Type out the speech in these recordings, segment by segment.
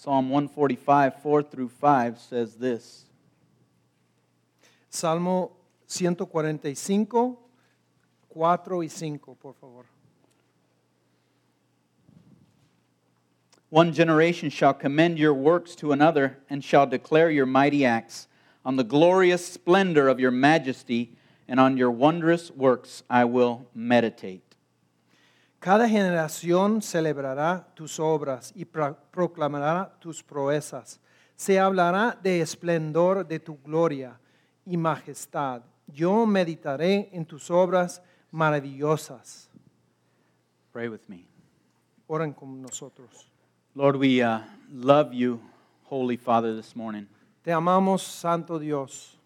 Psalm 145, 4 through 5 says this Salmo 145, 4 y 5, por favor. One generation shall commend your works to another and shall declare your mighty acts. On the glorious splendor of your majesty and on your wondrous works I will meditate. Cada generación celebrará tus obras y pro- proclamará tus proezas. Se hablará de esplendor de tu gloria y majestad. Yo meditaré en tus obras maravillosas. Pray with me. Oren con nosotros. Lord, we uh, love you, Holy Father, this morning. Te amamos, Santo Dios.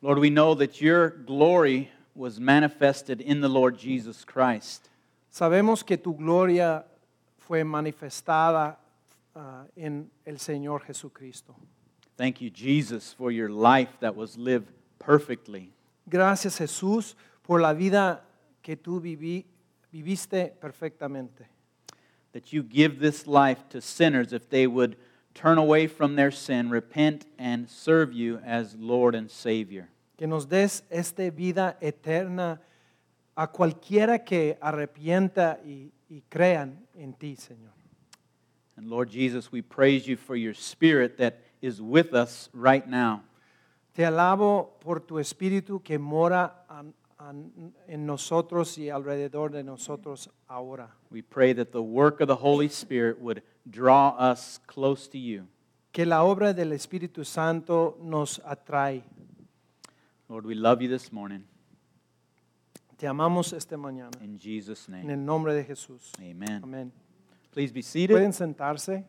Lord, we know that your glory was manifested in the Lord Jesus Christ. Sabemos que tu gloria fue manifestada ah, en el Señor Jesucristo. Thank you, Jesus, for your life that was lived perfectly. Gracias Jesús por la vida que tú viví- viviste perfectamente. That you give this life to sinners if they would turn away from their sin, repent, and serve you as Lord and Savior. Que nos des esta vida eterna a cualquiera que arrepienta y, y crean en ti, Señor. And Lord Jesus, we praise you for your Spirit that is with us right now. Te alabo por tu Espíritu que mora an- an- en nosotros y alrededor de nosotros ahora. We pray that the work of the Holy Spirit would draw us close to you. Que la obra del Espíritu Santo nos atrae. Lord, we love you this morning. Te amamos esta mañana. In Jesus' En name, el nombre de Jesús. amen. Amén. Please be seated. Pueden sentarse.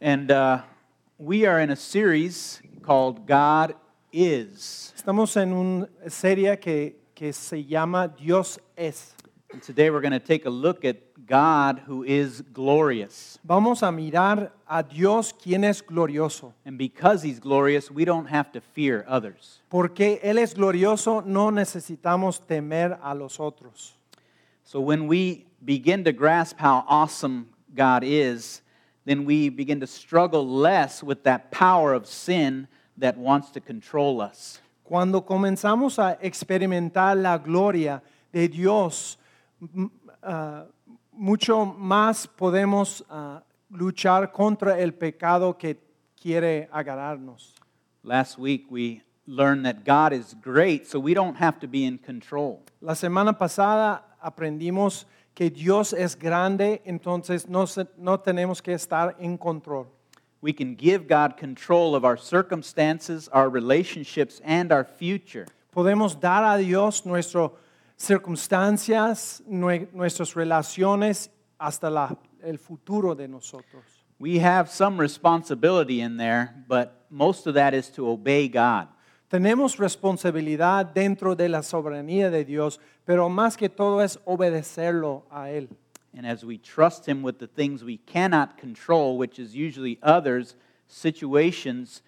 And uh, we are in a series called God Is. Estamos en una serie que, que se llama Dios es. And today we're going to take a look at God who is glorious. Vamos a mirar a Dios quien es glorioso. And because he's glorious, we don't have to fear others. Porque Él es glorioso, no necesitamos temer a los otros. So when we begin to grasp how awesome God is, then we begin to struggle less with that power of sin that wants to control us. Cuando comenzamos a experimentar la gloria de Dios, ah, mucho más podemos ah, luchar contra el pecado que quiere agarrarnos. Last week we learned that God is great, so we don't have to be in control. La semana pasada aprendimos que Dios es grande, entonces no, no tenemos que estar en control. We can give God control of our circumstances, our relationships, and our future. Podemos dar a Dios nuestras circunstancias, nue- nuestras relaciones, hasta la- el futuro de nosotros. We have some responsibility in there, but most of that is to obey God. Tenemos responsabilidad dentro de la soberanía de Dios, pero más que todo es obedecerlo a Él. And as we trust Him with the things we cannot control, which is usually others, situations,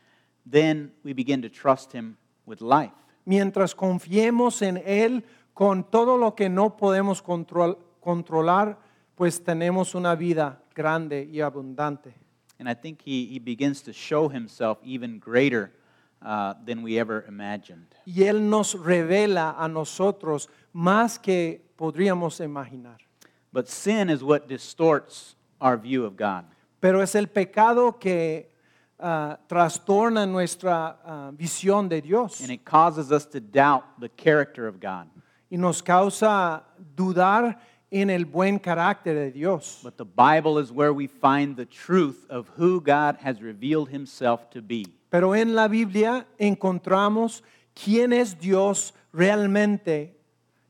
then we begin to trust Him with life. Mientras confiemos en Él con todo lo que no podemos control- controlar, pues tenemos una vida grande y abundante. And I think He, he begins to show Himself even greater uh, than we ever imagined. Y Él nos revela a nosotros más que podríamos imaginar. But sin is what distorts our view of God. Pero es el pecado que ah, trastorna nuestra ah, visión de Dios And it causes us to doubt the character of God. Y nos causa dudar en el buen carácter de Dios. But the Bible is where we find the truth of who God has revealed Himself to be. Pero en la Biblia encontramos quién es Dios realmente,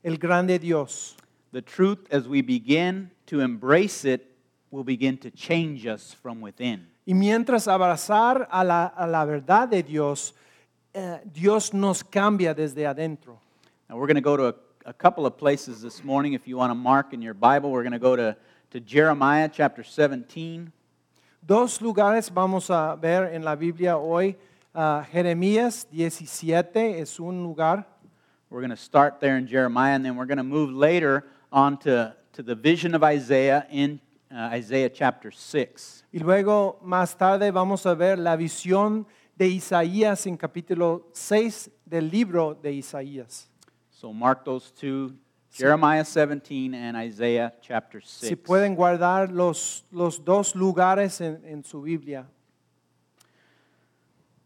el grande Dios. The truth, as we begin to embrace it, will begin to change us from within. Y mientras abrazar a la, a la verdad de Dios, eh, Dios nos cambia desde adentro. Now, we're going to go to a, a couple of places this morning. If you want to mark in your Bible, we're going to go to, to Jeremiah chapter 17. Dos lugares vamos a ver en la Biblia hoy. Ah, Jeremías 17 es un lugar. We're going to start there in Jeremiah, and then we're going to move later on to, to the vision of Isaiah in uh, Isaiah chapter 6. Y luego más tarde vamos a ver la visión de Isaías en capítulo 6 del libro de Isaías. So mark those two Jeremiah 17 and Isaiah chapter 6. Si pueden guardar los, los dos lugares en, en su Biblia.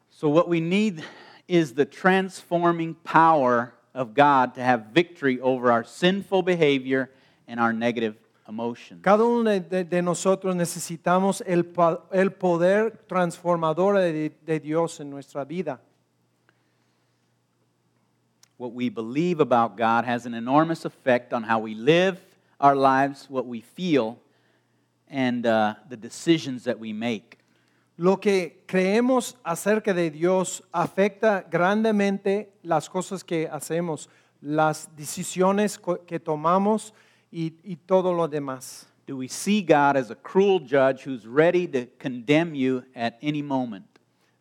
So, what we need is the transforming power of God to have victory over our sinful behavior and our negative emotions. Cada uno de- de nosotros necesitamos el, el poder transformador de, de Dios en nuestra vida. What we believe about God has an enormous effect on how we live our lives, what we feel, and uh, the decisions that we make. Lo que creemos acerca de Dios afecta grandemente las cosas que hacemos, las decisiones que tomamos y, y todo lo demás. Do we see God as a cruel judge who's ready to condemn you at any moment?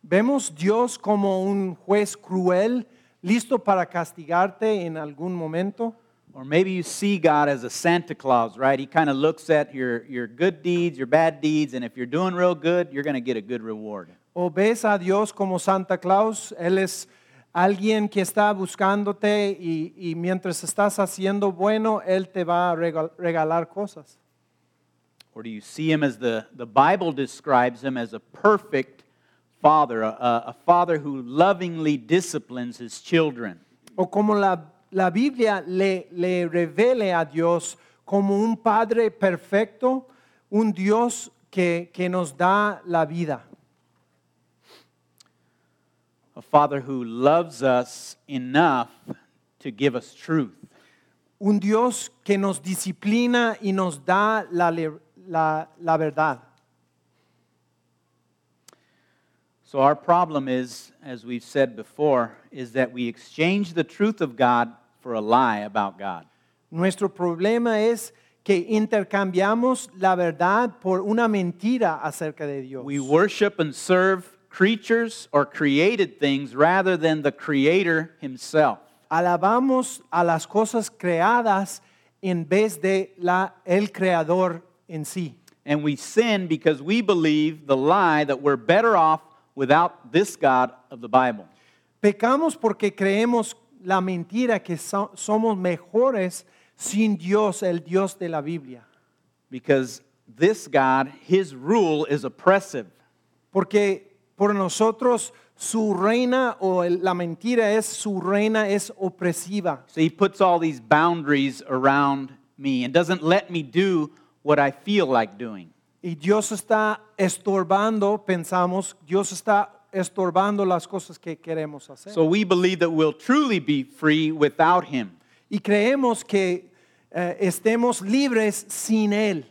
Vemos Dios como un juez cruel, listo para castigarte en algún momento. Or maybe you see God as a Santa Claus, right? He kind of looks at your, your good deeds, your bad deeds, and if you're doing real good, you're going to get a good reward. O ves a Dios como Santa Claus, Él es alguien que está buscándote y, y mientras estás haciendo bueno, Él te va a regalar cosas. Or do you see him as the, the Bible describes him as a perfect father, a, a father who lovingly disciplines his children? O como la, la Biblia le, le revele a Dios como un Padre perfecto, un Dios que, que nos da la vida. A father who loves us enough to give us truth. Un Dios que nos disciplina y nos da la, la, la verdad. So, our problem is, as we've said before, is that we exchange the truth of God for a lie about God. Nuestro problema es que intercambiamos la verdad por una mentira acerca de Dios. We worship and serve creatures or created things rather than the Creator Himself. Alabamos a las cosas creadas en vez de la, el creador en sí. And we sin because we believe the lie that we're better off without this God of the Bible. Pecamos porque creemos la mentira que so- somos mejores sin Dios, el Dios de la Biblia. Because this God, His rule is oppressive. Porque por nosotros su reina o la mentira es su reina es opresiva. So He puts all these boundaries around me and doesn't let me do what I feel like doing. Y Dios está estorbando, pensamos, Dios está estorbando las cosas que queremos hacer. So we believe that we'll truly be free without Him. y creemos que eh, estemos libres sin Él,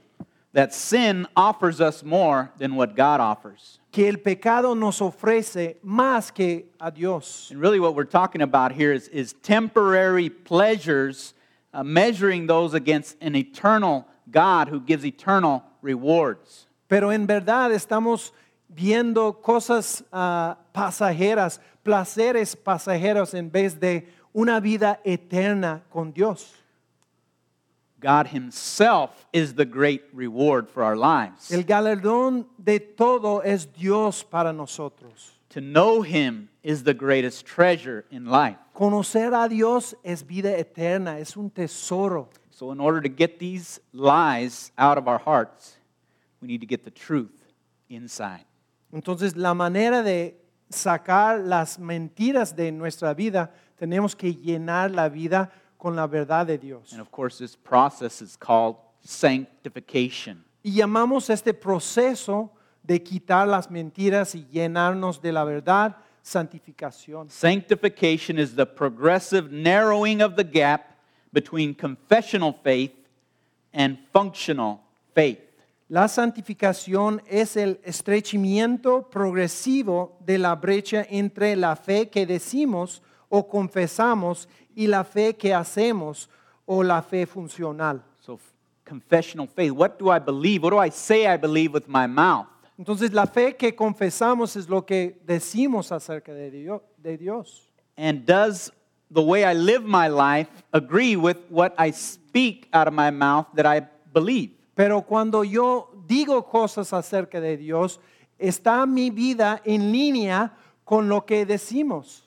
That sin offers us more than what God offers. que el pecado nos ofrece más que a Dios. And really, what we're talking about here is, is temporary pleasures, uh, measuring those against an eternal God who gives eternal rewards. Pero en verdad estamos viendo cosas ah, pasajeras, placeres pasajeros en vez de una vida eterna con Dios. God Himself is the great reward for our lives. El galardón de todo es Dios para nosotros. To know Him is the greatest treasure in life. Conocer a Dios es vida eterna, es un tesoro. So, in order to get these lies out of our hearts, we need to get the truth inside. Entonces, la manera de sacar las mentiras de nuestra vida, tenemos que llenar la vida con la verdad de Dios. And of course, this process is called sanctification. Y llamamos este proceso de quitar las mentiras y llenarnos de la verdad santificación. Sanctification is the progressive narrowing of the gap between confessional faith and functional faith. La santificación es el estrechamiento progresivo de la brecha entre la fe que decimos o confesamos y la fe que hacemos o la fe funcional. So, confessional faith. What do I believe? What do I say I believe with my mouth? Entonces la fe que confesamos es lo que decimos acerca de Dio- de Dios. And does the way I live my life agree with what I speak out of my mouth that I believe? Pero cuando yo digo cosas acerca de Dios, está mi vida en línea con lo que decimos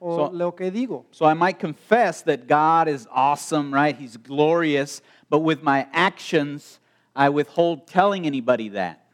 o So- lo que digo. So I might confess that God is awesome, right? He's glorious, but with my actions, I withhold telling anybody that.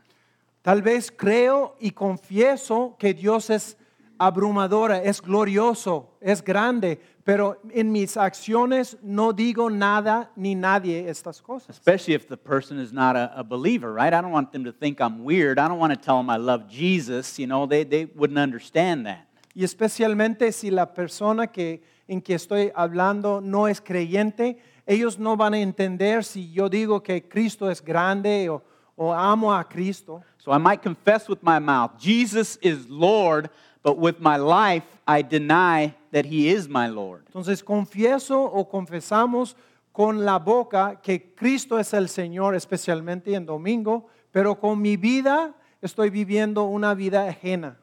Tal vez creo y confieso que Dios es abrumadora, es glorioso, es grande, pero en mis acciones no digo nada ni nadie estas cosas. Especially if the person is not a, a believer, right? I don't want them to think I'm weird. I don't want to tell them I love Jesus. You know, they, they wouldn't understand that. Y especialmente si la persona que, en que estoy hablando no es creyente, ellos no van a entender si yo digo que Cristo es grande o, o amo a Cristo. So I might confess with my mouth, Jesus is Lord, but with my life, I deny that He is my Lord. Entonces confieso o confesamos con la boca que Cristo es el Señor, especialmente en domingo, pero con mi vida estoy viviendo una vida ajena.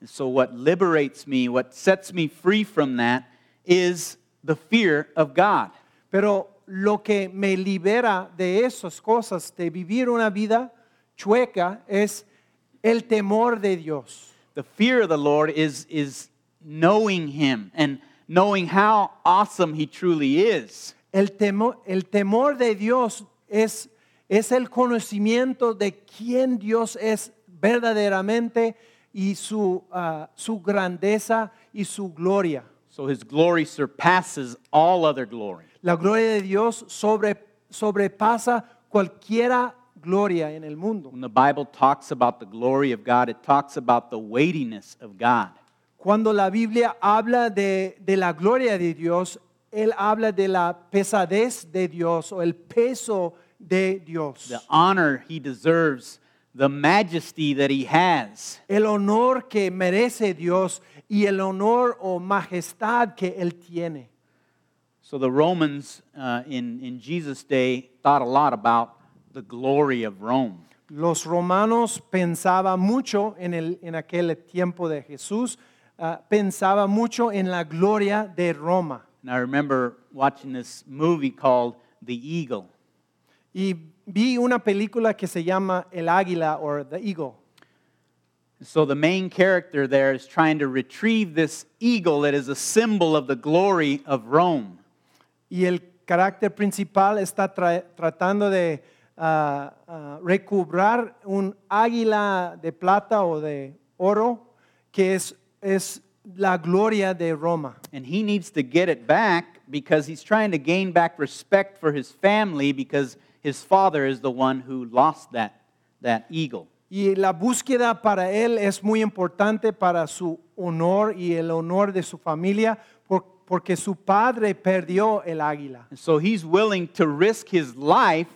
And so, what liberates me, what sets me free from that, is the fear of God. Pero lo que me libera de esas cosas, de vivir una vida chueca, es el temor de Dios. The fear of the Lord is, is knowing Him and knowing how awesome He truly is. El temor, el temor de Dios es, es el conocimiento de quién Dios es verdaderamente y su, ah, su grandeza y su gloria. So, His glory surpasses all other glory. La gloria de Dios sobre, sobrepasa cualquiera gloria en el mundo. When the Bible talks about the glory of God, it talks about the weightiness of God. Cuando la Biblia habla de, de la gloria de Dios, Él habla de la pesadez de Dios o el peso de Dios. the honor he deserves, the majesty that he has. El honor que merece Dios y el honor o majestad que Él tiene. So the Romans uh, in, in Jesus' day thought a lot about the glory of Rome. Los romanos pensaban mucho en, el, en aquel tiempo de Jesús, ah, pensaba mucho en la gloria de Roma. And I remember watching this movie called The Eagle. Y vi una película que se llama El Águila or The Eagle. So the main character there is trying to retrieve this eagle that is a symbol of the glory of Rome. Y el carácter principal está tra- tratando de ah, recobrar un águila de plata o de oro que es, es la gloria de Roma. And he needs to get it back because he's trying to gain back respect for his family because his father is the one who lost that, that eagle. Y la búsqueda para él es muy importante para su honor y el honor de su familia por- porque su padre perdió el águila. And so he's willing to risk his life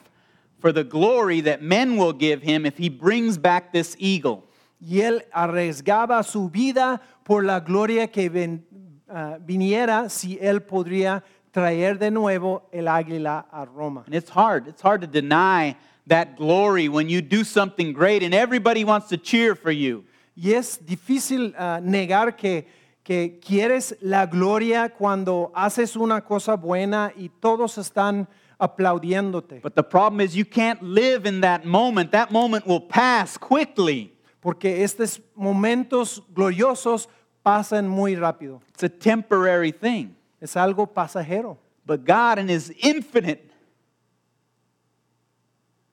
for the glory that men will give him if he brings back this eagle. Y él arriesgaba su vida por la gloria que ven- ah, viniera si él podría traer de nuevo el águila a Roma. And it's hard. It's hard to deny that glory when you do something great and everybody wants to cheer for you. Y es difícil ah, negar que, que quieres la gloria cuando haces una cosa buena y todos están aplaudiéndote. But the problem is you can't live in that moment. That moment will pass quickly. Porque estos momentos gloriosos pasan muy rápido. It's a temporary thing. Es algo pasajero. But God, in His infinite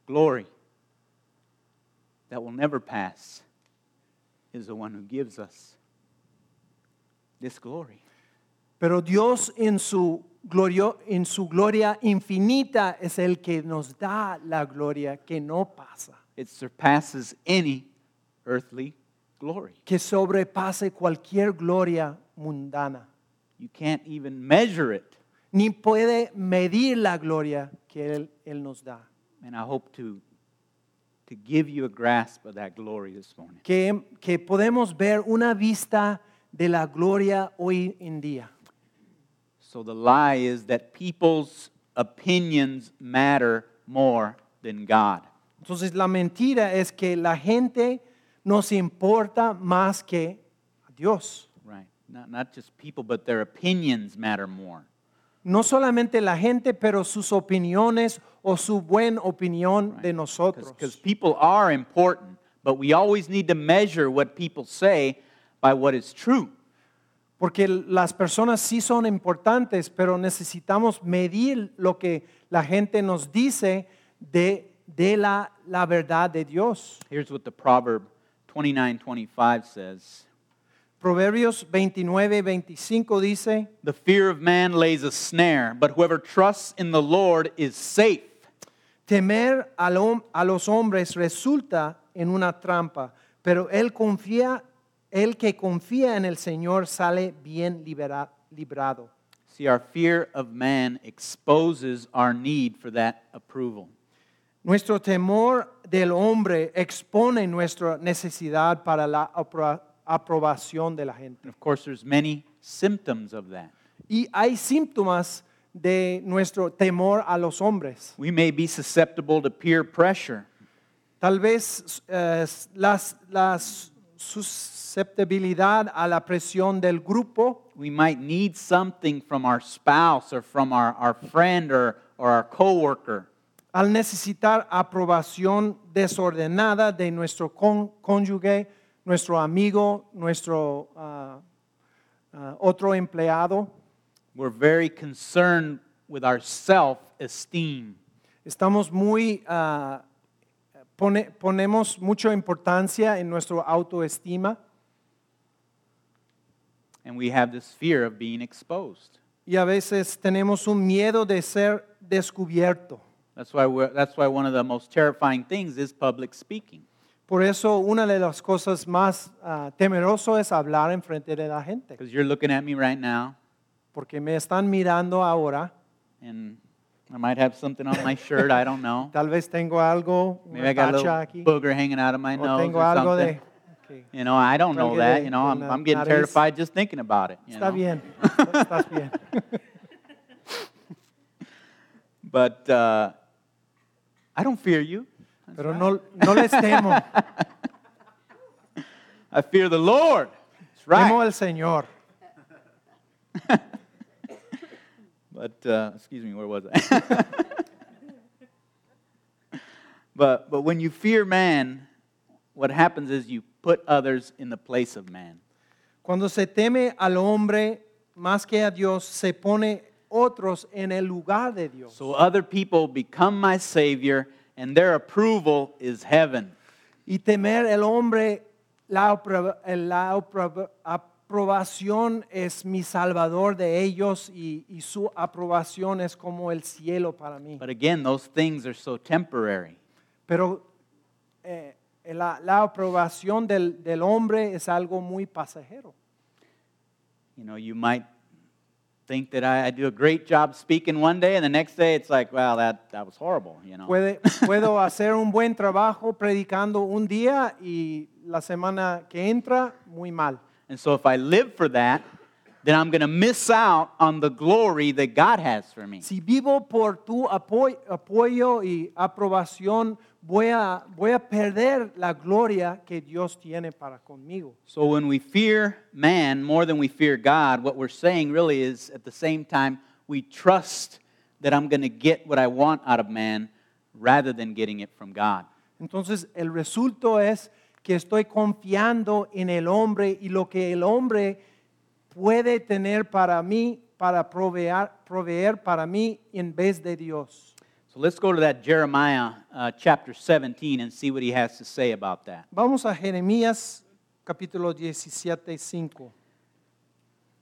glory that will never pass, is the one who gives us this glory. Pero Dios en su, glorio- en su gloria infinita es el que nos da la gloria que no pasa, It surpasses any earthly glory. que sobrepase cualquier gloria mundana. You can't even measure it. Ni puede medir la gloria que Él, Él nos da. And I hope to, to give you a grasp of that glory this morning. Que, que podemos ver una vista de la gloria hoy en día. So the lie is that people's opinions matter more than God. Entonces la mentira es que la gente nos importa más que a Dios. Right. Not, not just people, but their opinions matter more. No solamente la gente, pero sus opiniones o su buena opinión de nosotros. Because people are important, but we always need to measure what people say by what is true. Porque las personas sí son importantes, pero necesitamos medir lo que la gente nos dice de, de la, la verdad de Dios. Here's what the proverb 29:25 says. Proverbios 29, 25 dice, The fear of man lays a snare, but whoever trusts in the Lord is safe. temer al hom- a los hombres resulta en una trampa, pero él confía, el que confía en el Señor sale bien libera- librado. See, our fear of man exposes our need for that approval. Nuestro temor del hombre expone nuestra necesidad para la apro- aprobación de la gente. And of course, there's many symptoms of that. Y hay síntomas de nuestro temor a los hombres. We may be susceptible to peer pressure. Tal vez eh, las, la susceptibilidad a la presión del grupo, We might need something from our spouse or from our, our friend or, or our coworker. al necesitar aprobación desordenada de nuestro con- cónyuge, nuestro amigo, nuestro ah, ah, otro empleado, We're very concerned with our self-esteem. estamos muy, ah, pone- ponemos mucha importancia en nuestra autoestima And we have this fear of being exposed. y a veces tenemos un miedo de ser descubierto. That's why, we're, that's why one of the most terrifying things is public speaking. Por eso una de las cosas más temeroso es hablar en frente de la gente, Because you're looking at me right now, porque me están mirando ahora. and I might have something on my shirt, I don't know. Tal vez tengo algo, Maybe I got a little aquí, booger hanging out of my o nose tengo or algo something. de... You know, I don't know that. You know, I'm, I'm getting nariz. terrified just thinking about it. you Está know. bien, estás bien. But uh, I don't fear you. Pero no, no les temo, I fear the Lord. That's temo el Señor. But uh, excuse me, where was I? but but when you fear man, what happens is you put others in the place of man. Cuando se teme al hombre más que a Dios, se pone otros en el lugar de Dios. So other people become my savior, and their approval is heaven. Y temer el hombre, la, la apro- aprobación es mi salvador de ellos y, y su aprobación es como el cielo para mí. But again, those things are so temporary. Pero eh, la, la aprobación del, del hombre es algo muy pasajero. You know, you might think that I, I do a great job speaking one day, and the next day it's like, well, that, that was horrible, you know. Puede, puedo hacer un buen trabajo predicando un día y la semana que entra muy mal. And so if I live for that, then I'm going to miss out on the glory that God has for me. Si vivo por tu apoyo, y aprobación, voy a, voy a perder la gloria que Dios tiene para conmigo. So when we fear man more than we fear God, what we're saying really is at the same time, we trust that I'm going to get what I want out of man rather than getting it from God. Entonces el resultado es que estoy confiando en el hombre y lo que el hombre puede tener para mí, para proveer, proveer para mí en vez de Dios. So let's go to that Jeremiah uh, chapter 17 and see what he has to say about that. Vamos a Jeremías capítulo 17, 5.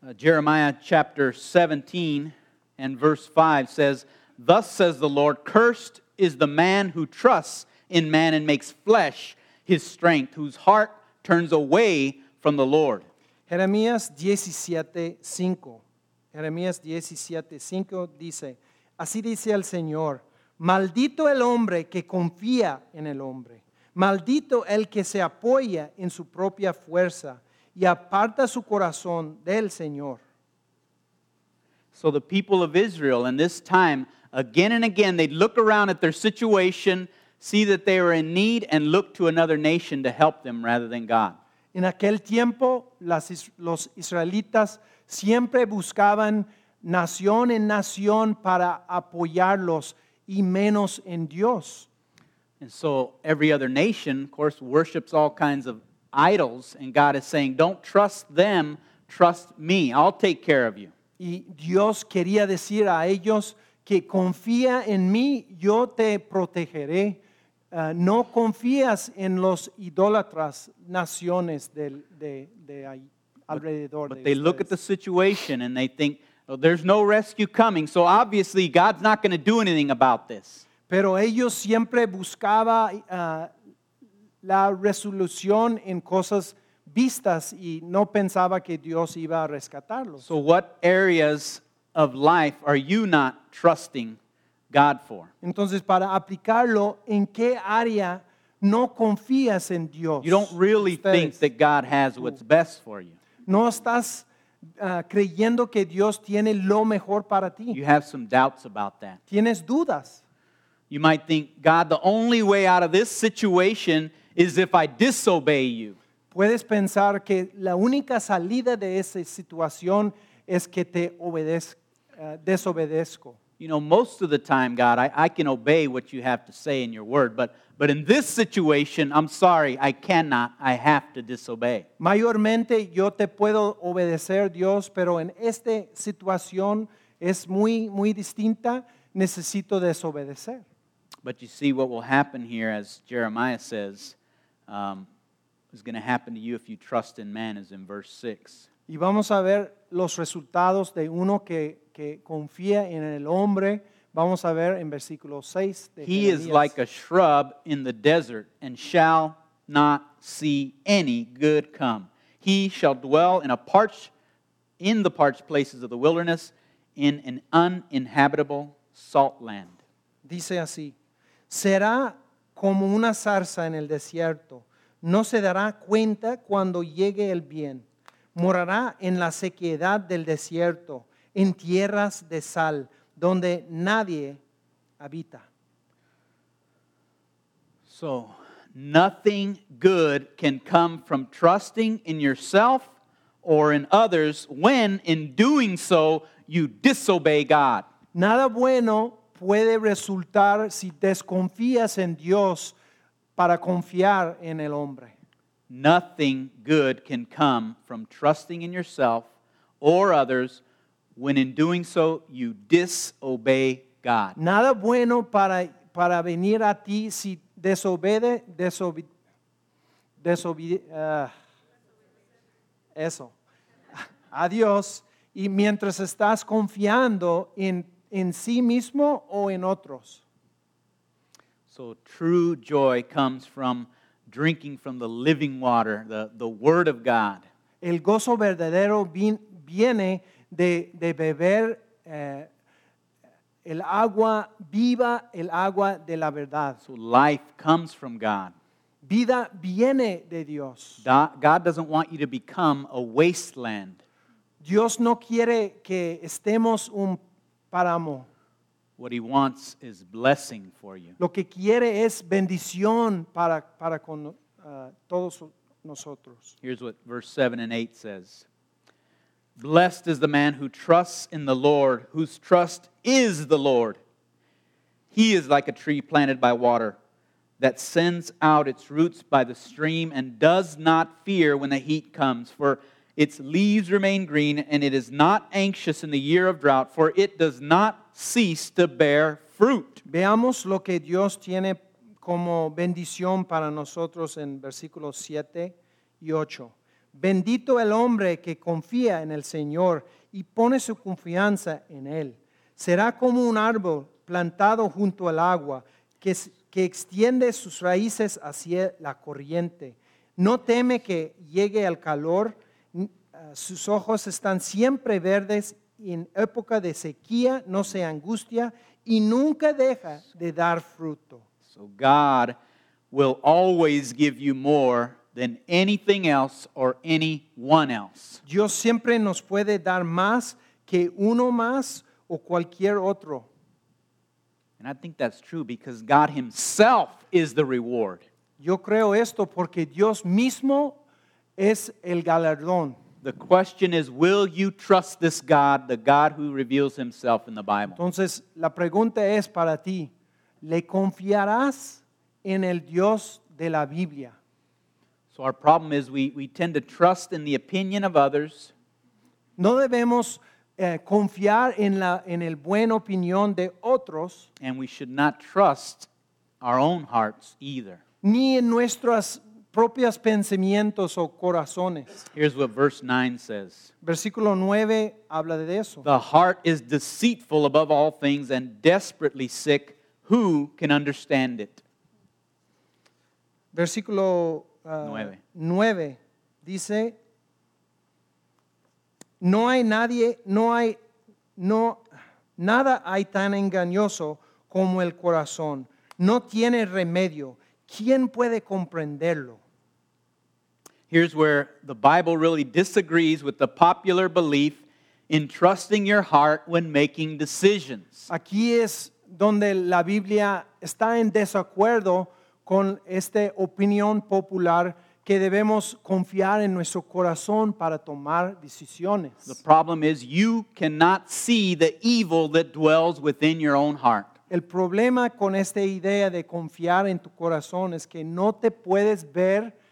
Uh, Jeremiah chapter 17 and verse 5 says, Thus says the Lord, Cursed is the man who trusts in man and makes flesh his strength, whose heart turns away from the Lord. Jeremías 17, 5. Jeremías 17, 5 dice, así dice el Señor, maldito el hombre que confía en el hombre, maldito el que se apoya en su propia fuerza y aparta su corazón del Señor. So the people of Israel in this time, again and again, they'd look around at their situation, see that they were in need, and look to another nation to help them rather than God. En aquel tiempo las los israelitas siempre buscaban nación en nación para apoyarlos y menos en Dios. And so every other nation, of course, worships all kinds of idols, and God is saying, Don't trust them, trust me. I'll take care of you. Y Dios quería decir a ellos que confía en mí, yo te protegeré. Ah, no confías en los idólatras naciones del- de, de ahí, alrededor But de they look at the situation and they think, well, there's no rescue coming, so obviously God's not going to do anything about this. Pero ellos siempre buscaban ah, la resolución en cosas vistas y no pensaba que Dios iba a rescatarlos. So, what areas of life are you not trusting God for? Entonces, para aplicarlo, ¿en qué área no confías en Dios? You don't really think Ustedes. that God has what's best for you. No estás ah, creyendo que Dios tiene lo mejor para ti. You have some doubts about that. Tienes dudas. You might think, God, the only way out of this situation is if I disobey you. Puedes pensar que la única salida de esa situación es que te obedez- ah, desobedezco. You know, most of the time, God, I, I can obey what you have to say in your word, but, but in this situation, I'm sorry, I cannot. I have to disobey. Mayormente yo te puedo obedecer, Dios, pero en esta situación es muy, muy distinta. Necesito desobedecer. But you see what will happen here, as Jeremiah says, um, is going to happen to you if you trust in man, is in verse 6. Y vamos a ver los resultados de uno que, que confía en el hombre. Vamos a ver en versículo 6. De He is Jeremías. like a shrub in the desert and shall not see any good come. He shall dwell in a parched in the parched places of the wilderness in an uninhabitable salt land. Dice así, será como una zarza en el desierto, no se dará cuenta cuando llegue el bien, morará en la sequedad del desierto, en tierras de sal, donde nadie habita. So, nothing good can come from trusting in yourself or in others when in doing so you disobey God. Nada bueno puede resultar si desconfías en Dios para confiar en el hombre. Nothing good can come from trusting in yourself or others when in doing so you disobey God. Nada bueno para, para venir a ti si desobede, desobe, desobe- ah, eso, a Dios, y mientras estás confiando en, en sí mismo o en otros. So true joy comes from drinking from the living water, the, the Word of God. El gozo verdadero viene de, de beber eh, el agua viva, el agua de la verdad. So life comes from God. Vida viene de Dios. God doesn't want you to become a wasteland. Dios no quiere que estemos un páramo. What He wants is blessing for you. Lo que quiere es bendición para, para con ah, todos nosotros. Here's what verse 7 and 8 says Blessed is the man who trusts in the Lord, whose trust is the Lord. He is like a tree planted by water that sends out its roots by the stream and does not fear when the heat comes, for its leaves remain green, and it is not anxious in the year of drought, for it does not cease to bear fruit. Veamos lo que Dios tiene como bendición para nosotros en versículos 7 y 8. Bendito el hombre que confía en el Señor y pone su confianza en Él. Será como un árbol plantado junto al agua que, que extiende sus raíces hacia la corriente. No teme que llegue al calor, ah, sus ojos están siempre verdes y en época de sequía no se angustia y nunca deja de dar fruto. So God will always give you more than anything else or anyone else. Dios siempre nos puede dar más que uno más o cualquier otro. And I think that's true because God Himself is the reward. Yo creo esto porque Dios mismo es el galardón. The question is will you trust this God, the God who reveals himself in the Bible? Entonces, la pregunta es para ti, ¿le confiarás en el Dios de la Biblia? So our problem is we, we tend to trust in the opinion of others No debemos eh, confiar en, la, en el buena opinión de otros, and we should not trust our own hearts either. ni en nuestros propios pensamientos o corazones. Here's what verse 9 says. Versículo 9 habla de eso. The heart is deceitful above all things and desperately sick. Who can understand it? Versículo ah, Nueve. 9 dice, no hay nadie, no hay, no, nada hay tan engañoso como el corazón. No tiene remedio. ¿Quién puede comprenderlo? Here's where the Bible really disagrees with the popular belief in trusting your heart when making decisions. Aquí es donde la Biblia está en desacuerdo con esta opinión popular que debemos confiar en nuestro corazón para tomar The problem is you cannot see the evil that dwells within your own heart. El problema con esta idea de confiar en tu corazón es que no te puedes ver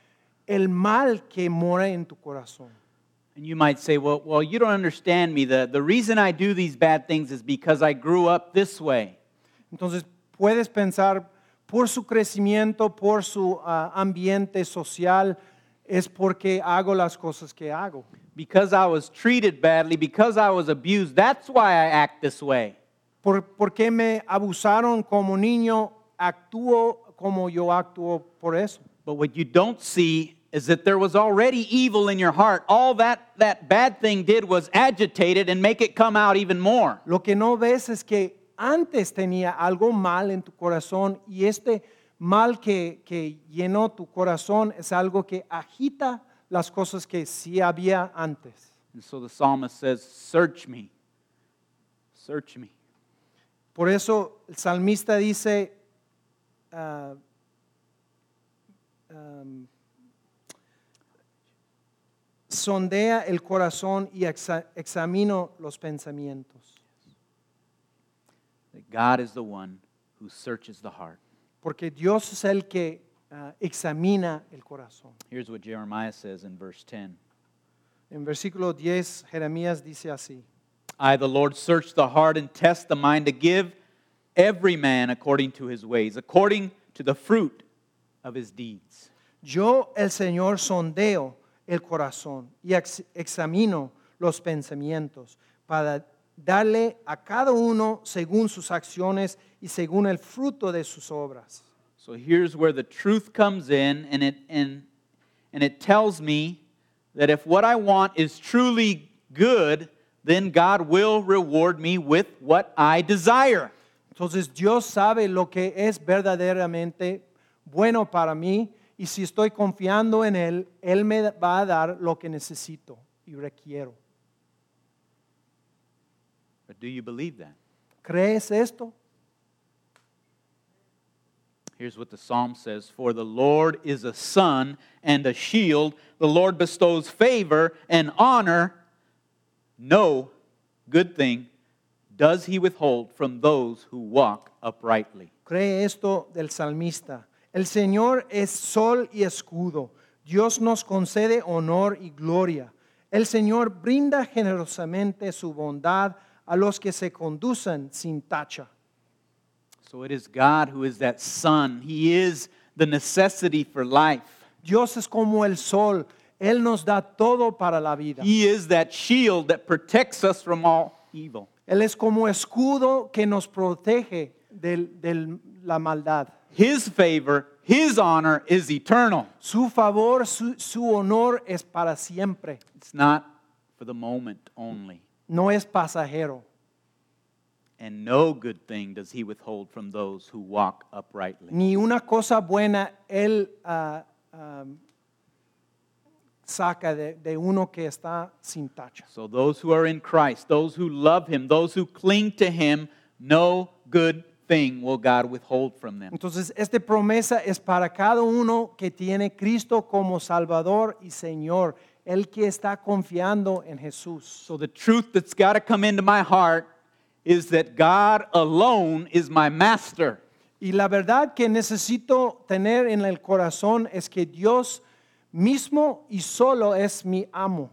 el mal que mora en tu corazón. And you might say, well, well you don't understand me. The, the reason I do these bad things is because I grew up this way. Entonces puedes pensar por su crecimiento, por su ah, ambiente social, es porque hago las cosas que hago. Because I was treated badly, because I was abused, that's why I act this way. Por, porque me abusaron como niño, actúo como yo actúo por eso. But what you don't see is that there was already evil in your heart. All that, that bad thing did was agitate it and make it come out even more. Lo que no ves es que antes tenía algo mal en tu corazón y este mal que, que llenó tu corazón es algo que agita las cosas que sí había antes. And so the psalmist says, Search me. Search me. Por eso el salmista dice, ah, um, sondea el corazón y exa- examino los pensamientos. That God is the one who searches the heart. Porque Dios es el que ah, examina el corazón. Here's what Jeremiah says in verse 10 En versículo 10, Jeremías dice así. I, the Lord, search the heart and test the mind to give every man according to his ways, according to the fruit of his deeds. Yo, el Señor, sondeo el corazón y ex- examino los pensamientos para darle a cada uno según sus acciones y según el fruto de sus obras. So here's where the truth comes in, and it, and, and it tells me that if what I want is truly good, then God will reward me with what I desire. Entonces Dios sabe lo que es verdaderamente bueno para mí y si estoy confiando en Él, Él me va a dar lo que necesito y requiero. But do you believe that? ¿Crees esto? Here's what the psalm says For the Lord is a sun and a shield. The Lord bestows favor and honor. No good thing does he withhold from those who walk uprightly. Cree esto del salmista. El Señor es sol y escudo. Dios nos concede honor y gloria. El Señor brinda generosamente su bondad a los que se conducen sin tacha. So it is God who is that sun. He is the necessity for life. Dios es como el sol. Él nos da todo para la vida. He is that shield that protects us from all evil. Él es como escudo que nos protege de la maldad. His favor, His honor is eternal. Su favor, su, su honor es para siempre. It's not for the moment only. No es pasajero. And no good thing does He withhold from those who walk uprightly. Ni una cosa buena Él ah, ah, saca de, de uno que está sin tacha. So those who are in Christ, those who love Him, those who cling to Him, no good thing will God withhold from them. Entonces, esta promesa es para cada uno que tiene Cristo como Salvador y Señor. el que está confiando en Jesús. So the truth that's got to come into my heart is that God alone is my master. Y la verdad que necesito tener en el corazón es que Dios mismo y solo es mi amo.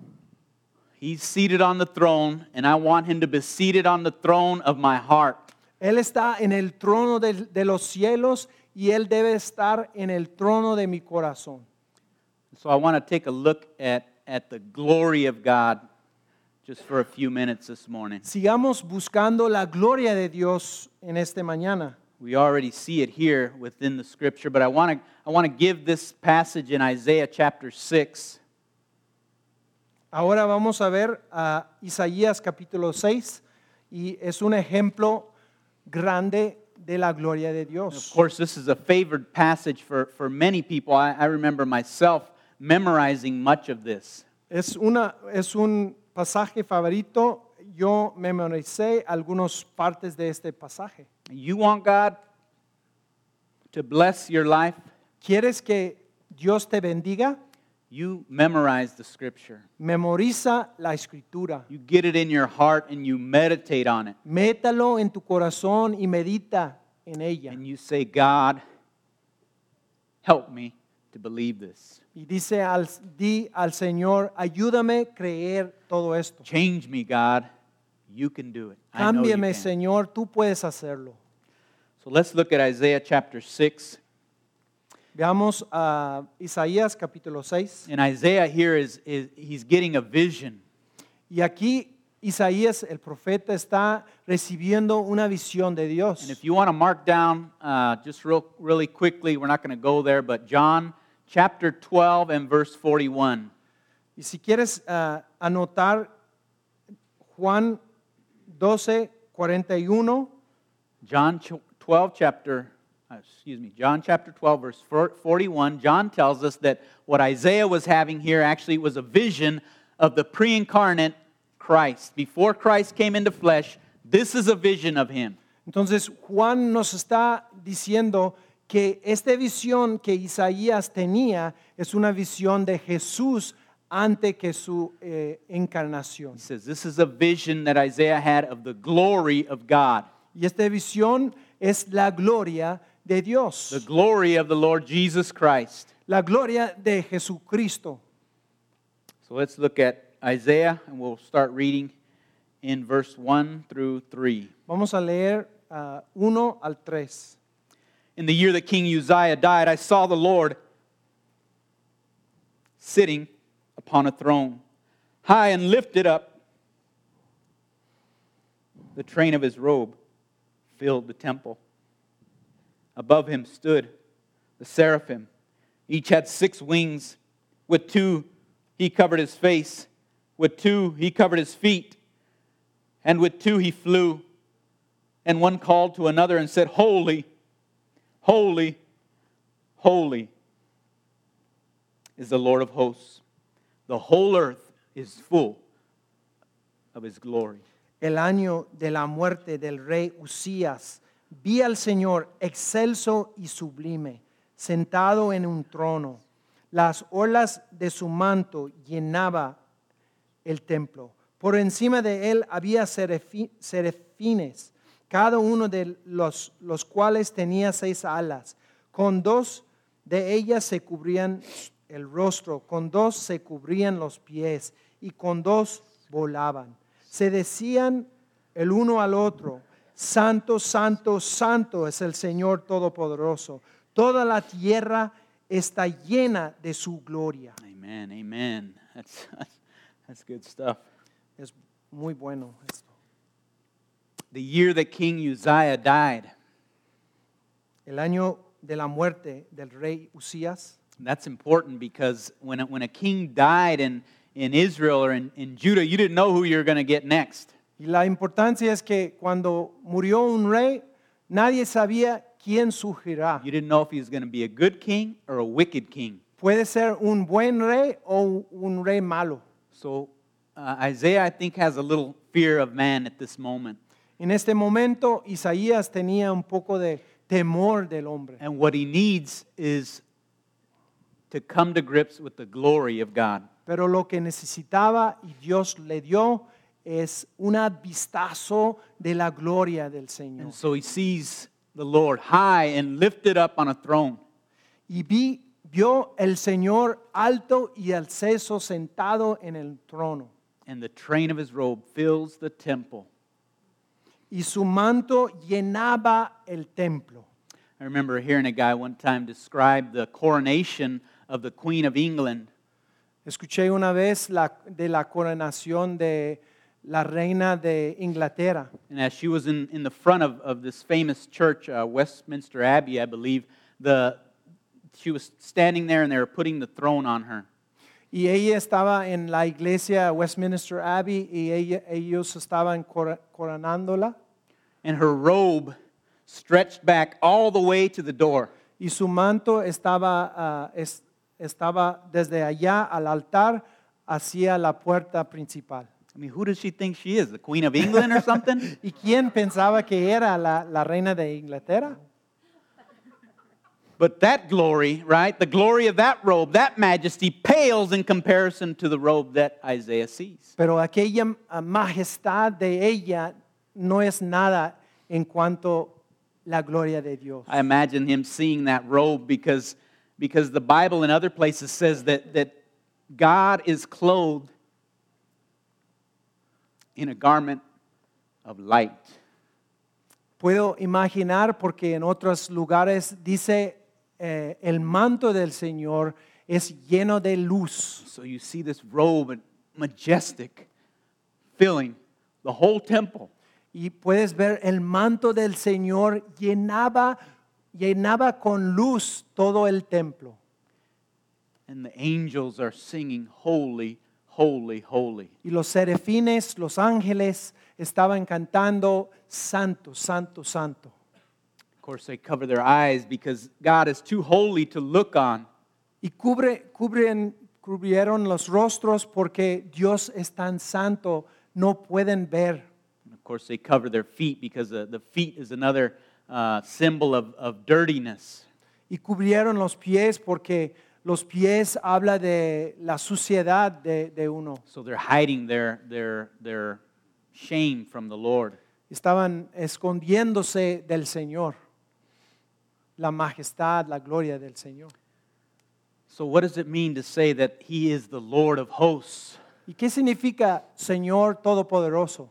He's seated on the throne, and I want him to be seated on the throne of my heart. Él está en el trono de, de los cielos y Él debe estar en el trono de mi corazón. So I want to take a look at, at the glory of God just for a few minutes this morning. Sigamos buscando la gloria de Dios en este mañana. We already see it here within the scripture, but I want to I want to give this passage in Isaiah chapter 6. Ahora vamos a ver a Isaías capítulo 6 y es un ejemplo grande de la gloria de Of course, this is a favored passage for, for many people. I, I remember myself memorizing much of this. Es, una, es un pasaje favorito. Yo memoricé algunas partes de este pasaje. You want God to bless your life? ¿Quieres que Dios te bendiga? You memorize the scripture. Memoriza la escritura. You get it in your heart and you meditate on it. Métalo en tu corazón y medita en ella. And you say, God, help me to believe this. Y dice al, di al Señor, ayúdame a creer todo esto. Change me, God. You can do it. I know you Cámbiame, can. Señor, tú puedes hacerlo. So let's look at Isaiah chapter 6. Veamos a Isaías capítulo 6. And Isaiah here is, is he's getting a vision. Y aquí Isaías, el profeta, está recibiendo una visión de Dios. And if you want to mark down uh, just real, really quickly, we're not going to go there, but John chapter 12 and verse 41. Y si quieres ah, anotar Juan 12, 41, John ch- 12 chapter uh, excuse me, John chapter 12 verse 41, John tells us that what Isaiah was having here actually was a vision of the pre-incarnate Christ. Before Christ came into flesh, this is a vision of him. Entonces Juan nos está diciendo que esta visión que Isaías tenía es una visión de Jesús antes que su eh, encarnación. He says this is a vision that Isaiah had of the glory of God, Y esta visión es la gloria de Dios, the glory of the Lord Jesus Christ. la gloria de Jesucristo. So let's look at Isaiah and we'll start reading in verse 1 through 3. Vamos a leer uh, 1 al 3. In the year that King Uzziah died, I saw the Lord sitting upon a throne, high and lifted up. The train of his robe filled the temple. Above him stood the seraphim. Each had six wings. With two, he covered his face. With two, he covered his feet. And with two, he flew. And one called to another and said, Holy, holy, holy is the Lord of hosts. The whole earth is full of his glory. El año de la muerte del rey Uzías, vi al Señor excelso y sublime, sentado en un trono. Las olas de su manto llenaba el templo. Por encima de él había serafines, cada uno de los, los cuales tenía seis alas. Con dos de ellas se cubrían el rostro, con dos se cubrían los pies y con dos volaban. Se decían el uno al otro, Santo, Santo, Santo es el Señor Todopoderoso. Toda la tierra está llena de su gloria. Amen, amen. That's, that's good stuff. Es muy bueno esto. The year that King Uzziah died, El año de la muerte del rey Uzías. that's important because when a, when a king died in, in Israel or in, in Judah, you didn't know who you were going to get next. Y la importancia es que cuando murió un rey, nadie sabía quién surgirá. You didn't know if he was going to be a good king or a wicked king. Puede ser un buen rey o un rey malo. So uh, Isaiah, I think, has a little fear of man at this moment. En este momento, Isaías tenía un poco de temor del hombre. And what he needs is to come to grips with the glory of God. Pero lo que necesitaba y Dios le dio es un vistazo de la gloria del Señor. And so he sees the Lord high and lifted up on a throne. Y vi, vio el Señor alto y alceso sentado en el trono. And the train of his robe fills the temple. Y su manto llenaba el templo. I remember hearing a guy one time describe the coronation of the Queen of England. Escuché una vez la, de la coronación de la reina de Inglaterra. And as she was in, in the front of, of this famous church, uh, Westminster Abbey, I believe, the, she was standing there and they were putting the throne on her. Y ella estaba en la iglesia Westminster Abbey y ella- ellos estaban cor- coronándola. And her robe stretched back all the way to the door. Y su manto estaba, ah, es- estaba desde allá al altar hacia la puerta principal. I mean, who does she think she is? The Queen of England or something? ¿Y quién pensaba que era la, la reina de Inglaterra? But that glory, right, the glory of that robe, that majesty pales in comparison to the robe that Isaiah sees. Pero aquella majestad de ella no es nada en cuanto la gloria de Dios. I imagine him seeing that robe because, because the Bible in other places says that, that God is clothed in a garment of light. Puedo imaginar porque en otros lugares dice eh, el manto del Señor es lleno de luz. So you see this robe majestic filling the whole temple. Y puedes ver el manto del Señor llenaba, llenaba con luz todo el templo. And the angels are singing, Holy, holy, holy. Y los serafines, los ángeles, estaban cantando, Santo, Santo, Santo. Of course, they cover their eyes because God is too holy to look on. Y cubre, cubren, cubrieron los rostros porque Dios es tan santo, no pueden ver. And of course, they cover their feet because the, the feet is another uh, symbol of, of dirtiness. Y cubrieron los pies porque los pies habla de la suciedad de, de uno. So they're hiding their, their, their shame from the Lord. Estaban escondiéndose del Señor, la majestad, la gloria del Señor. So, what does it mean to say that He is the Lord of hosts? ¿Y qué significa Señor Todopoderoso?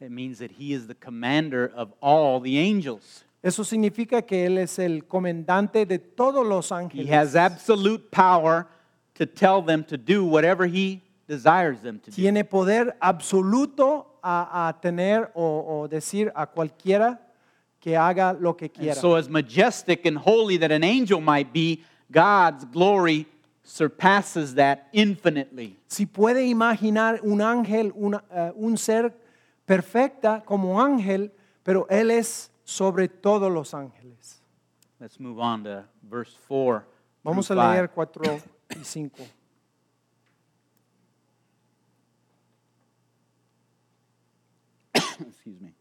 It means that He is the commander of all the angels. Eso significa que Él es el comandante de todos los He ángeles. has absolute power to tell them to do whatever He desires them to do. Tiene poder absoluto a, a tener o, o decir a cualquiera que haga lo que And quiera. so, as majestic and holy that an angel might be, God's glory surpasses that infinitely. si puede imaginar un ángel, una- eh, un ser perfecta como ángel, pero Él es sobre todos los ángeles. Let's move on to verse 4. Vamos a leer 4 y 5. Excuse me.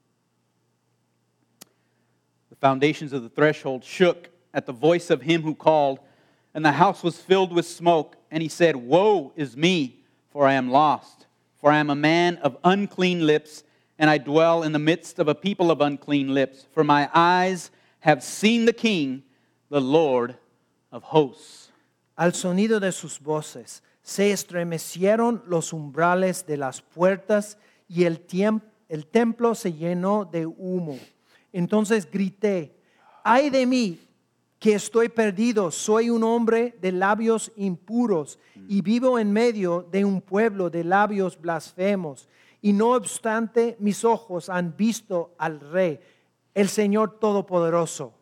The foundations of the threshold shook at the voice of him who called, and the house was filled with smoke. And he said, Woe is me, for I am lost. For I am a man of unclean lips, and I dwell in the midst of a people of unclean lips. For my eyes have seen the King, the Lord of hosts. Al sonido de sus voces se estremecieron los umbrales de las puertas y el, el templo se llenó de humo. Entonces grité, ay de mí, que estoy perdido, soy un hombre de labios impuros y vivo en medio de un pueblo de labios blasfemos. Y no obstante, mis ojos han visto al Rey, el Señor Todopoderoso.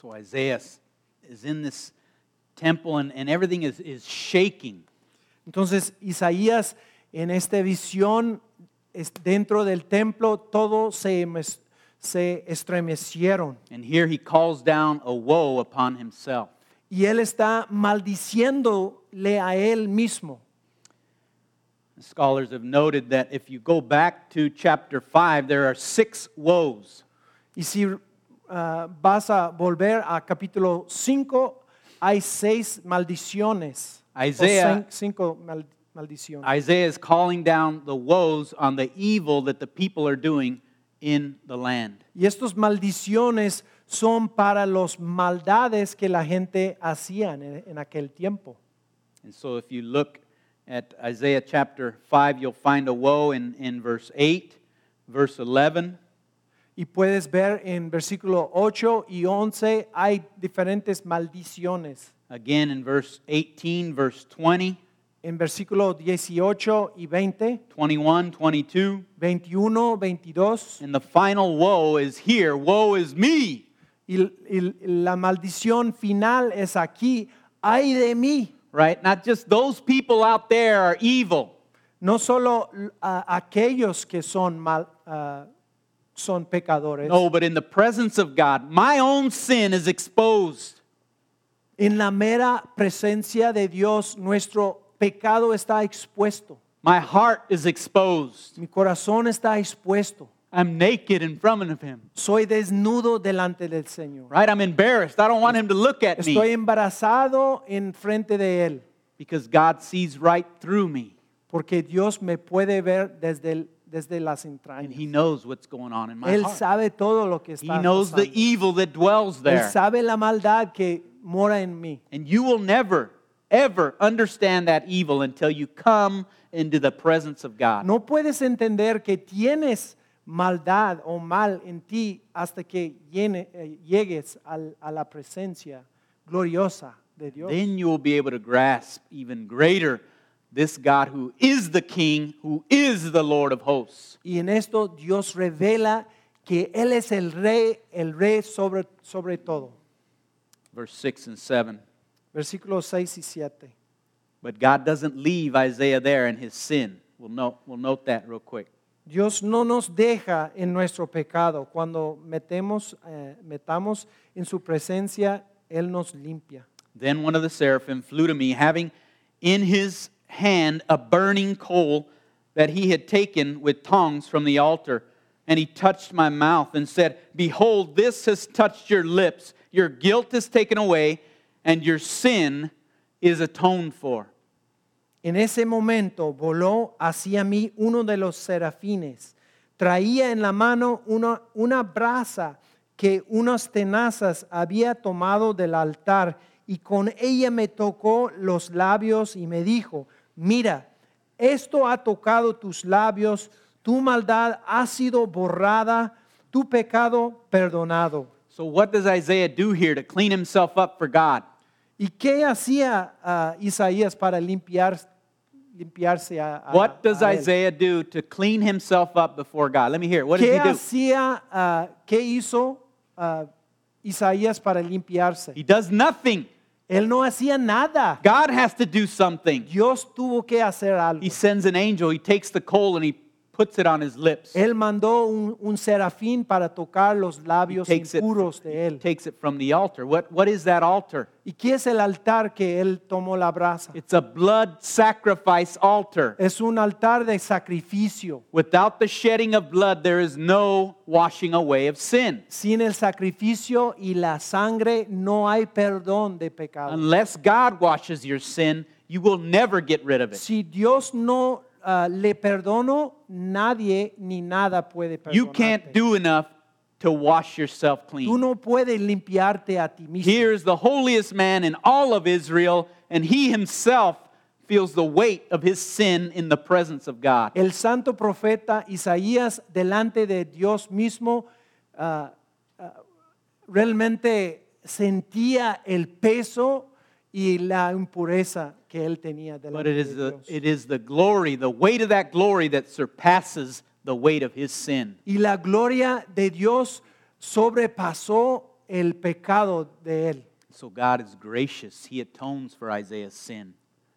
So Isaiah is in this temple, and, and everything is, is shaking. Entonces Isaías en esta visión dentro del templo todo se, se estremecieron And here he calls down a woe upon himself. y él está maldiciéndole a él mismo. Scholars have noted that if you go back to chapter 5, there are six woes. Y si ah, vas a volver a capítulo 5, hay seis maldiciones. Isaiah, cinco mal- maldiciones. Isaiah is calling down the woes on the evil that the people are doing in the land. Y estas maldiciones son para los maldades que la gente hacían en, en aquel tiempo. And so if you look at Isaiah chapter 5, you'll find a woe in, in verse 8, verse 11, Y puedes ver en versículo 8 y 11 hay diferentes maldiciones. again in verse 18, verse 20, En versículo 18 y 20, 21, 22. 21, 22. And the final woe is here woe is me. Y, y la maldición final es aquí, ay de mí. Right? Not just those people out there are evil. No solo a- aquellos que son mal, ah, son pecadores. No, but in the presence of God, my own sin is exposed. En la mera presencia de Dios, nuestro pecado está expuesto. My heart is exposed. Mi corazón está expuesto. I'm naked in front of Him. Soy desnudo delante del Señor. Right? I'm embarrassed. I don't want Him to look at me. Estoy embarazado en frente de Él, because God sees right through me porque Dios me puede ver desde, el- desde las and. He knows what's going on in my Él heart. sabe todo lo que está He knows the evil that dwells there. Él sabe la maldad que mora en mí. And you will never, ever understand that evil until you come into the presence of God. No puedes entender que tienes maldad o mal en ti hasta que llene- eh, llegues al- a la presencia gloriosa de Dios. Then you will be able to grasp even greater this God who is the King, who is the Lord of hosts. Y en esto Dios revela que Él es el rey, el rey sobre, sobre todo. Verse 6 and 7. Versículos 6 y 7. But God doesn't leave Isaiah there in his sin. We'll note, we'll note that real quick. Dios no nos deja en nuestro pecado. Cuando metemos, eh, metamos en su presencia, Él nos limpia. Then one of the seraphim flew to me, having in his hand a burning coal that he had taken with tongs from the altar. And he touched my mouth and said, Behold, this has touched your lips. Your guilt is taken away, and your sin is atoned for. En ese momento voló hacia mí uno de los serafines. Traía en la mano una, una brasa que unas tenazas había tomado del altar y con ella me tocó los labios y me dijo, mira, esto ha tocado tus labios, tu maldad ha sido borrada, tu pecado perdonado. So, what does Isaiah do here to clean himself up for God? ¿Y qué hacía ah, Isaías para limpiar, limpiarse a, a- What does a? Isaiah do to clean himself up before God? Let me hear it. What does ¿Qué he do? hacía, ah, qué hizo ah, Isaías para limpiarse? He does nothing. Él no hacía nada. God has to do something. Dios tuvo que hacer algo. He sends an angel, he takes the coal and he puts it on his lips. Él mandó un, un serafín para tocar los He labios takes it, impuros de él. takes it from the altar. What, what is that altar? ¿Y qué es el altar que él tomó la brasa? It's a blood sacrifice altar. Es un altar de sacrificio. Without the shedding of blood, there is no washing away of sin. Sin el sacrificio y la sangre no hay perdón de pecado. Unless God washes your sin, you will never get rid of it. Si Dios no ah, le perdonó, nadie ni nada puede You can't do enough to wash yourself Tú clean. no puedes limpiarte a ti mismo. Here is the holiest man in all of Israel, and he himself feels the weight of his sin in the presence of God. El santo profeta Isaías delante de Dios mismo ah, ah, realmente sentía el peso y la impureza que él tenía But delante it de the, Dios. it is the glory, the weight of that glory that surpasses the weight of his sin. Y la gloria de Dios sobrepasó el pecado de él. So God is gracious. He atones for Isaiah's sin.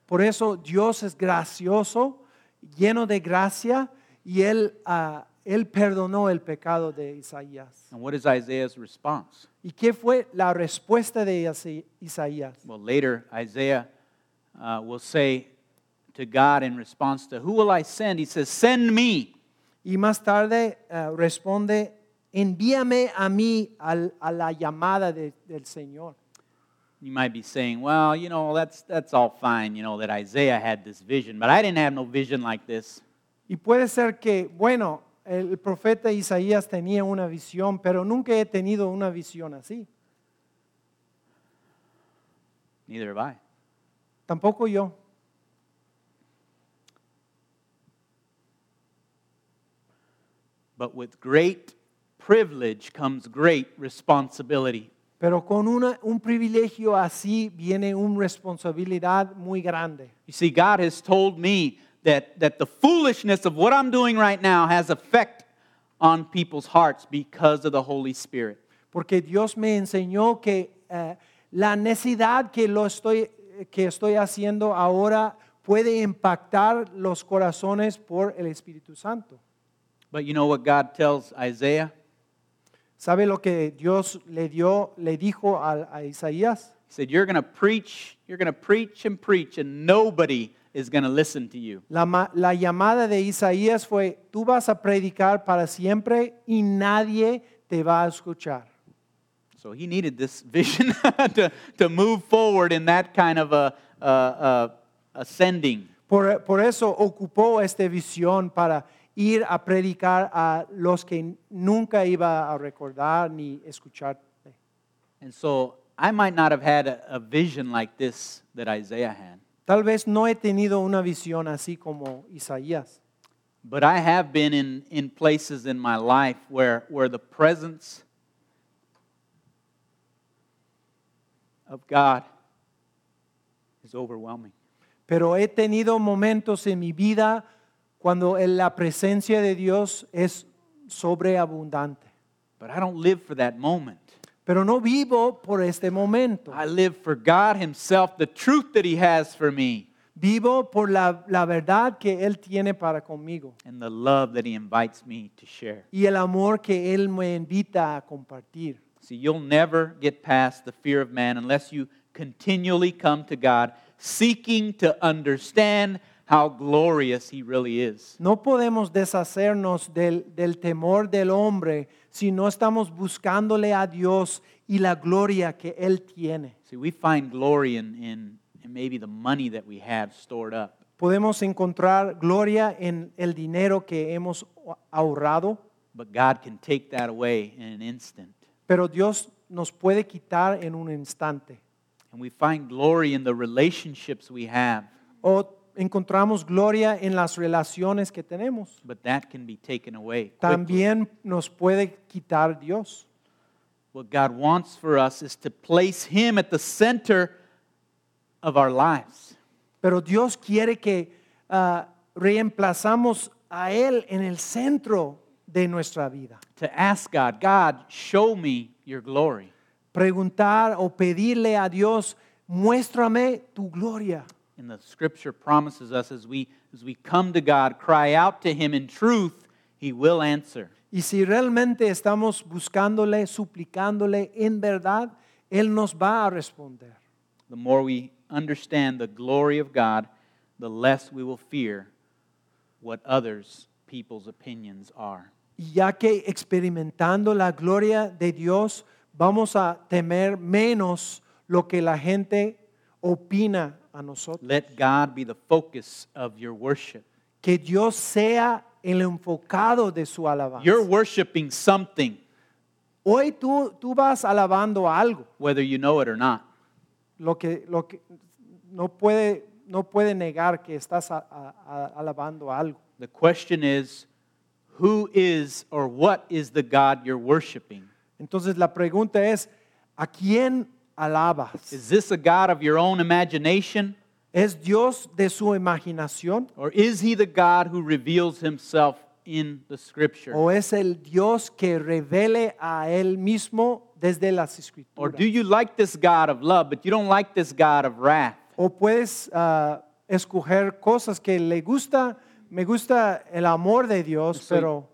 Por eso Dios es gracioso, lleno de gracia, y él, ah, él perdonó el pecado de Isaías. And what is Isaiah's response? ¿Y qué fue la respuesta de Isa- Isaías? Well, later, Isaiah uh, will say to God in response to, Who will I send? He says, Send me. Y más tarde ah, responde, envíame a mí al- a la llamada de- del Señor. You might be saying, well, you know, that's, that's all fine, you know, that Isaiah had this vision, but I didn't have no vision like this. Y puede ser que, bueno, el profeta Isaías tenía una visión, pero nunca he tenido una visión así. Neither have I. Tampoco yo. But with great privilege comes great responsibility. Pero con una- un privilegio así viene una responsabilidad muy grande. You see, God has told me that, that the foolishness of what I'm doing right now has effect on people's hearts because of the Holy Spirit. Porque Dios me enseñó que eh, la necesidad que, lo estoy, que estoy haciendo ahora puede impactar los corazones por el Espíritu Santo. But you know what God tells Isaiah? ¿Sabe lo que Dios le dio, le dijo a, a Isaías? He said, You're going to preach, you're going to preach and preach, and nobody is going to listen to you. La, la llamada de Isaías fue, tú vas a predicar para siempre y nadie te va a escuchar. So he needed this vision to, to move forward in that kind of a, a, a ascending. Por, por eso ocupó esta visión para ir a predicar a los que nunca iba a recordar ni escuchar. And so I might not have had a, a vision like this that Isaiah had, Tal vez no he tenido una visión así como Isaías, but I have been in, in places in my life where, where the presence of God is overwhelming. pero he tenido momentos en mi vida cuando la presencia de Dios es sobreabundante. But I don't live for that moment. Pero no vivo por este momento. I live for God Himself, the truth that He has for me, Vivo por la, la verdad que Él tiene para conmigo and the love that He invites me to share. y el amor que Él me invita a compartir. See, you'll never get past the fear of man unless you continually come to God seeking to understand how glorious He really is. No podemos deshacernos del, del temor del hombre si no estamos buscándole a Dios y la gloria que Él tiene. See, we find glory in, in, in maybe the money that we have stored up, Podemos encontrar gloria en el dinero que hemos ahorrado, but God can take that away in an instant. pero Dios nos puede quitar en un instante. And we find glory in the relationships we have, O encontramos gloria en las relaciones que tenemos. but that can be taken away. quickly. También nos puede quitar Dios. What God wants for us is to place Him at the center of our lives. Pero Dios quiere que ah, reemplazamos a Él en el centro de nuestra vida. To ask God, God, show me your glory. Preguntar o pedirle a Dios, muéstrame tu gloria. And the scripture promises us as we, as we come to God, cry out to Him in truth, He will answer. Y si realmente estamos buscándole, suplicándole en verdad, Él nos va a responder. The more we understand the glory of God, the less we will fear what others, people's opinions are. Y ya que experimentando la gloria de Dios, vamos a temer menos lo que la gente opina a nosotros. Let God be the focus of your worship. Que Dios sea el enfocado de su alabanza. You're worshiping something, Hoy tú, tú vas alabando algo, whether you know it or not. lo que, lo que no, puede, no puede negar que estás a- a- a- alabando algo. The question is, who is or what is the God you're worshiping? Entonces la pregunta es, ¿a quién alabas? Is this a God of your own imagination? ¿Es Dios de su imaginación Or is he the God who reveals himself in the scripture? o es el Dios que revele a Él mismo desde las escrituras? Or do you like this God of love, but you don't like this God of wrath? O puedes ah, escoger cosas que le gusta, me gusta el amor de Dios, So- pero.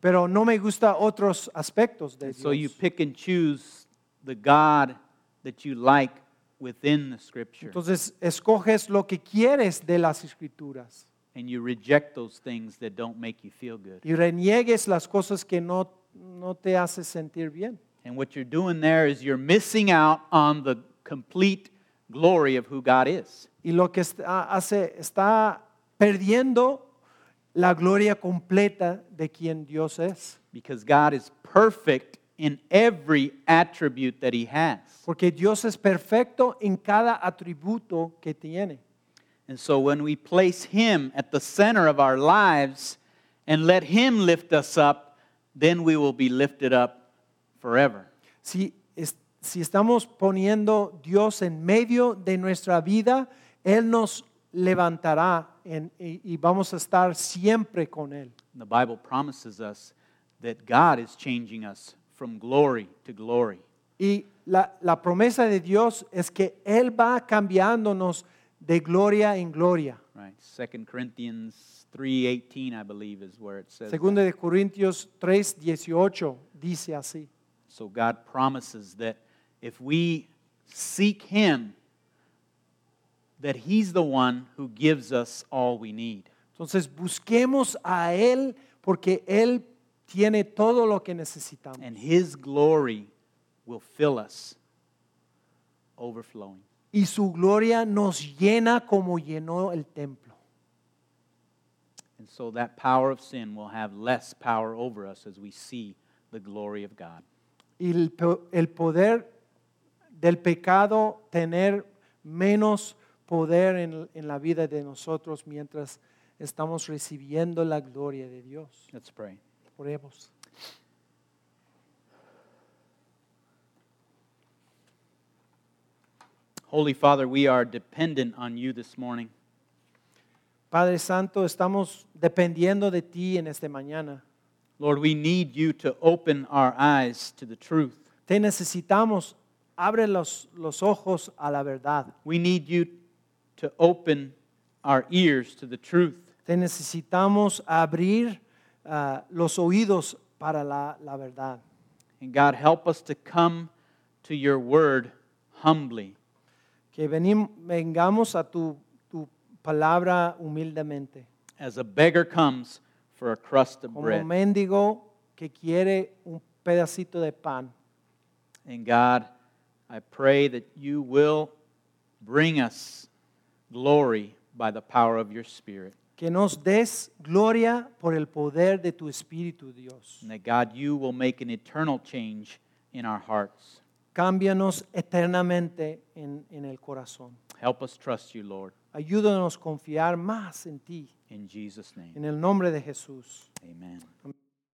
Pero no me gusta otros aspectos de So you pick and choose the God that you like within the scripture, Entonces escoges lo que quieres de las escrituras and you reject those things that don't make you feel good. y reniegues las cosas que no, no te hace sentir bien. And what you're doing there is you're missing out on the complete glory of who God is. Y lo que está, hace, está perdiendo la gloria completa de quien Dios es. Because God is perfect in every attribute that He has. Porque Dios es perfecto en cada atributo que tiene. And so when we place Him at the center of our lives and let Him lift us up, then we will be lifted up forever. Si, es- si estamos poniendo Dios en medio de nuestra vida, Él nos levantará en- y, y vamos a estar siempre con Él. The Bible promises us that God is changing us from glory to glory. Y la, la promesa de Dios es que Él va cambiándonos de gloria en gloria. Right? 2 Corinthians 3:18 I believe is where it says. Segundo de Corintios 3, 18 dice así. So God promises that if we seek him that he's the one who gives us all we need. Entonces busquemos a Él porque Él tiene todo lo que necesitamos. And his glory will fill us overflowing. Y su gloria nos llena como llenó el templo. And so that power of sin will have less power over us as we see the glory of God. Y el, el poder del pecado tener menos poder en, en la vida de nosotros mientras estamos recibiendo la gloria de Dios. Let's pray. Oremos. Holy Father, we are dependent on you this morning. Padre Santo, estamos dependiendo de ti en esta mañana. Lord, we need you to open our eyes to the truth. Te necesitamos. Abre los, los ojos a la verdad. We need you to open our ears to the truth. Te necesitamos abrir ah, los oídos para la, la verdad. And God, help us to come to your word humbly, Que venim- vengamos a tu, tu palabra humildemente. as a beggar comes for a crust of Como bread. un mendigo que quiere un pedacito de pan. And God, I pray that you will bring us glory by the power of your Spirit. Que nos des gloria por el poder de tu Espíritu, Dios. And that, God, you will make an eternal change in our hearts. Cámbianos eternamente en, en el corazón. Help us trust you, Lord. Ayúdanos a confiar más en ti. In Jesus' name, En el nombre de Jesús. amen.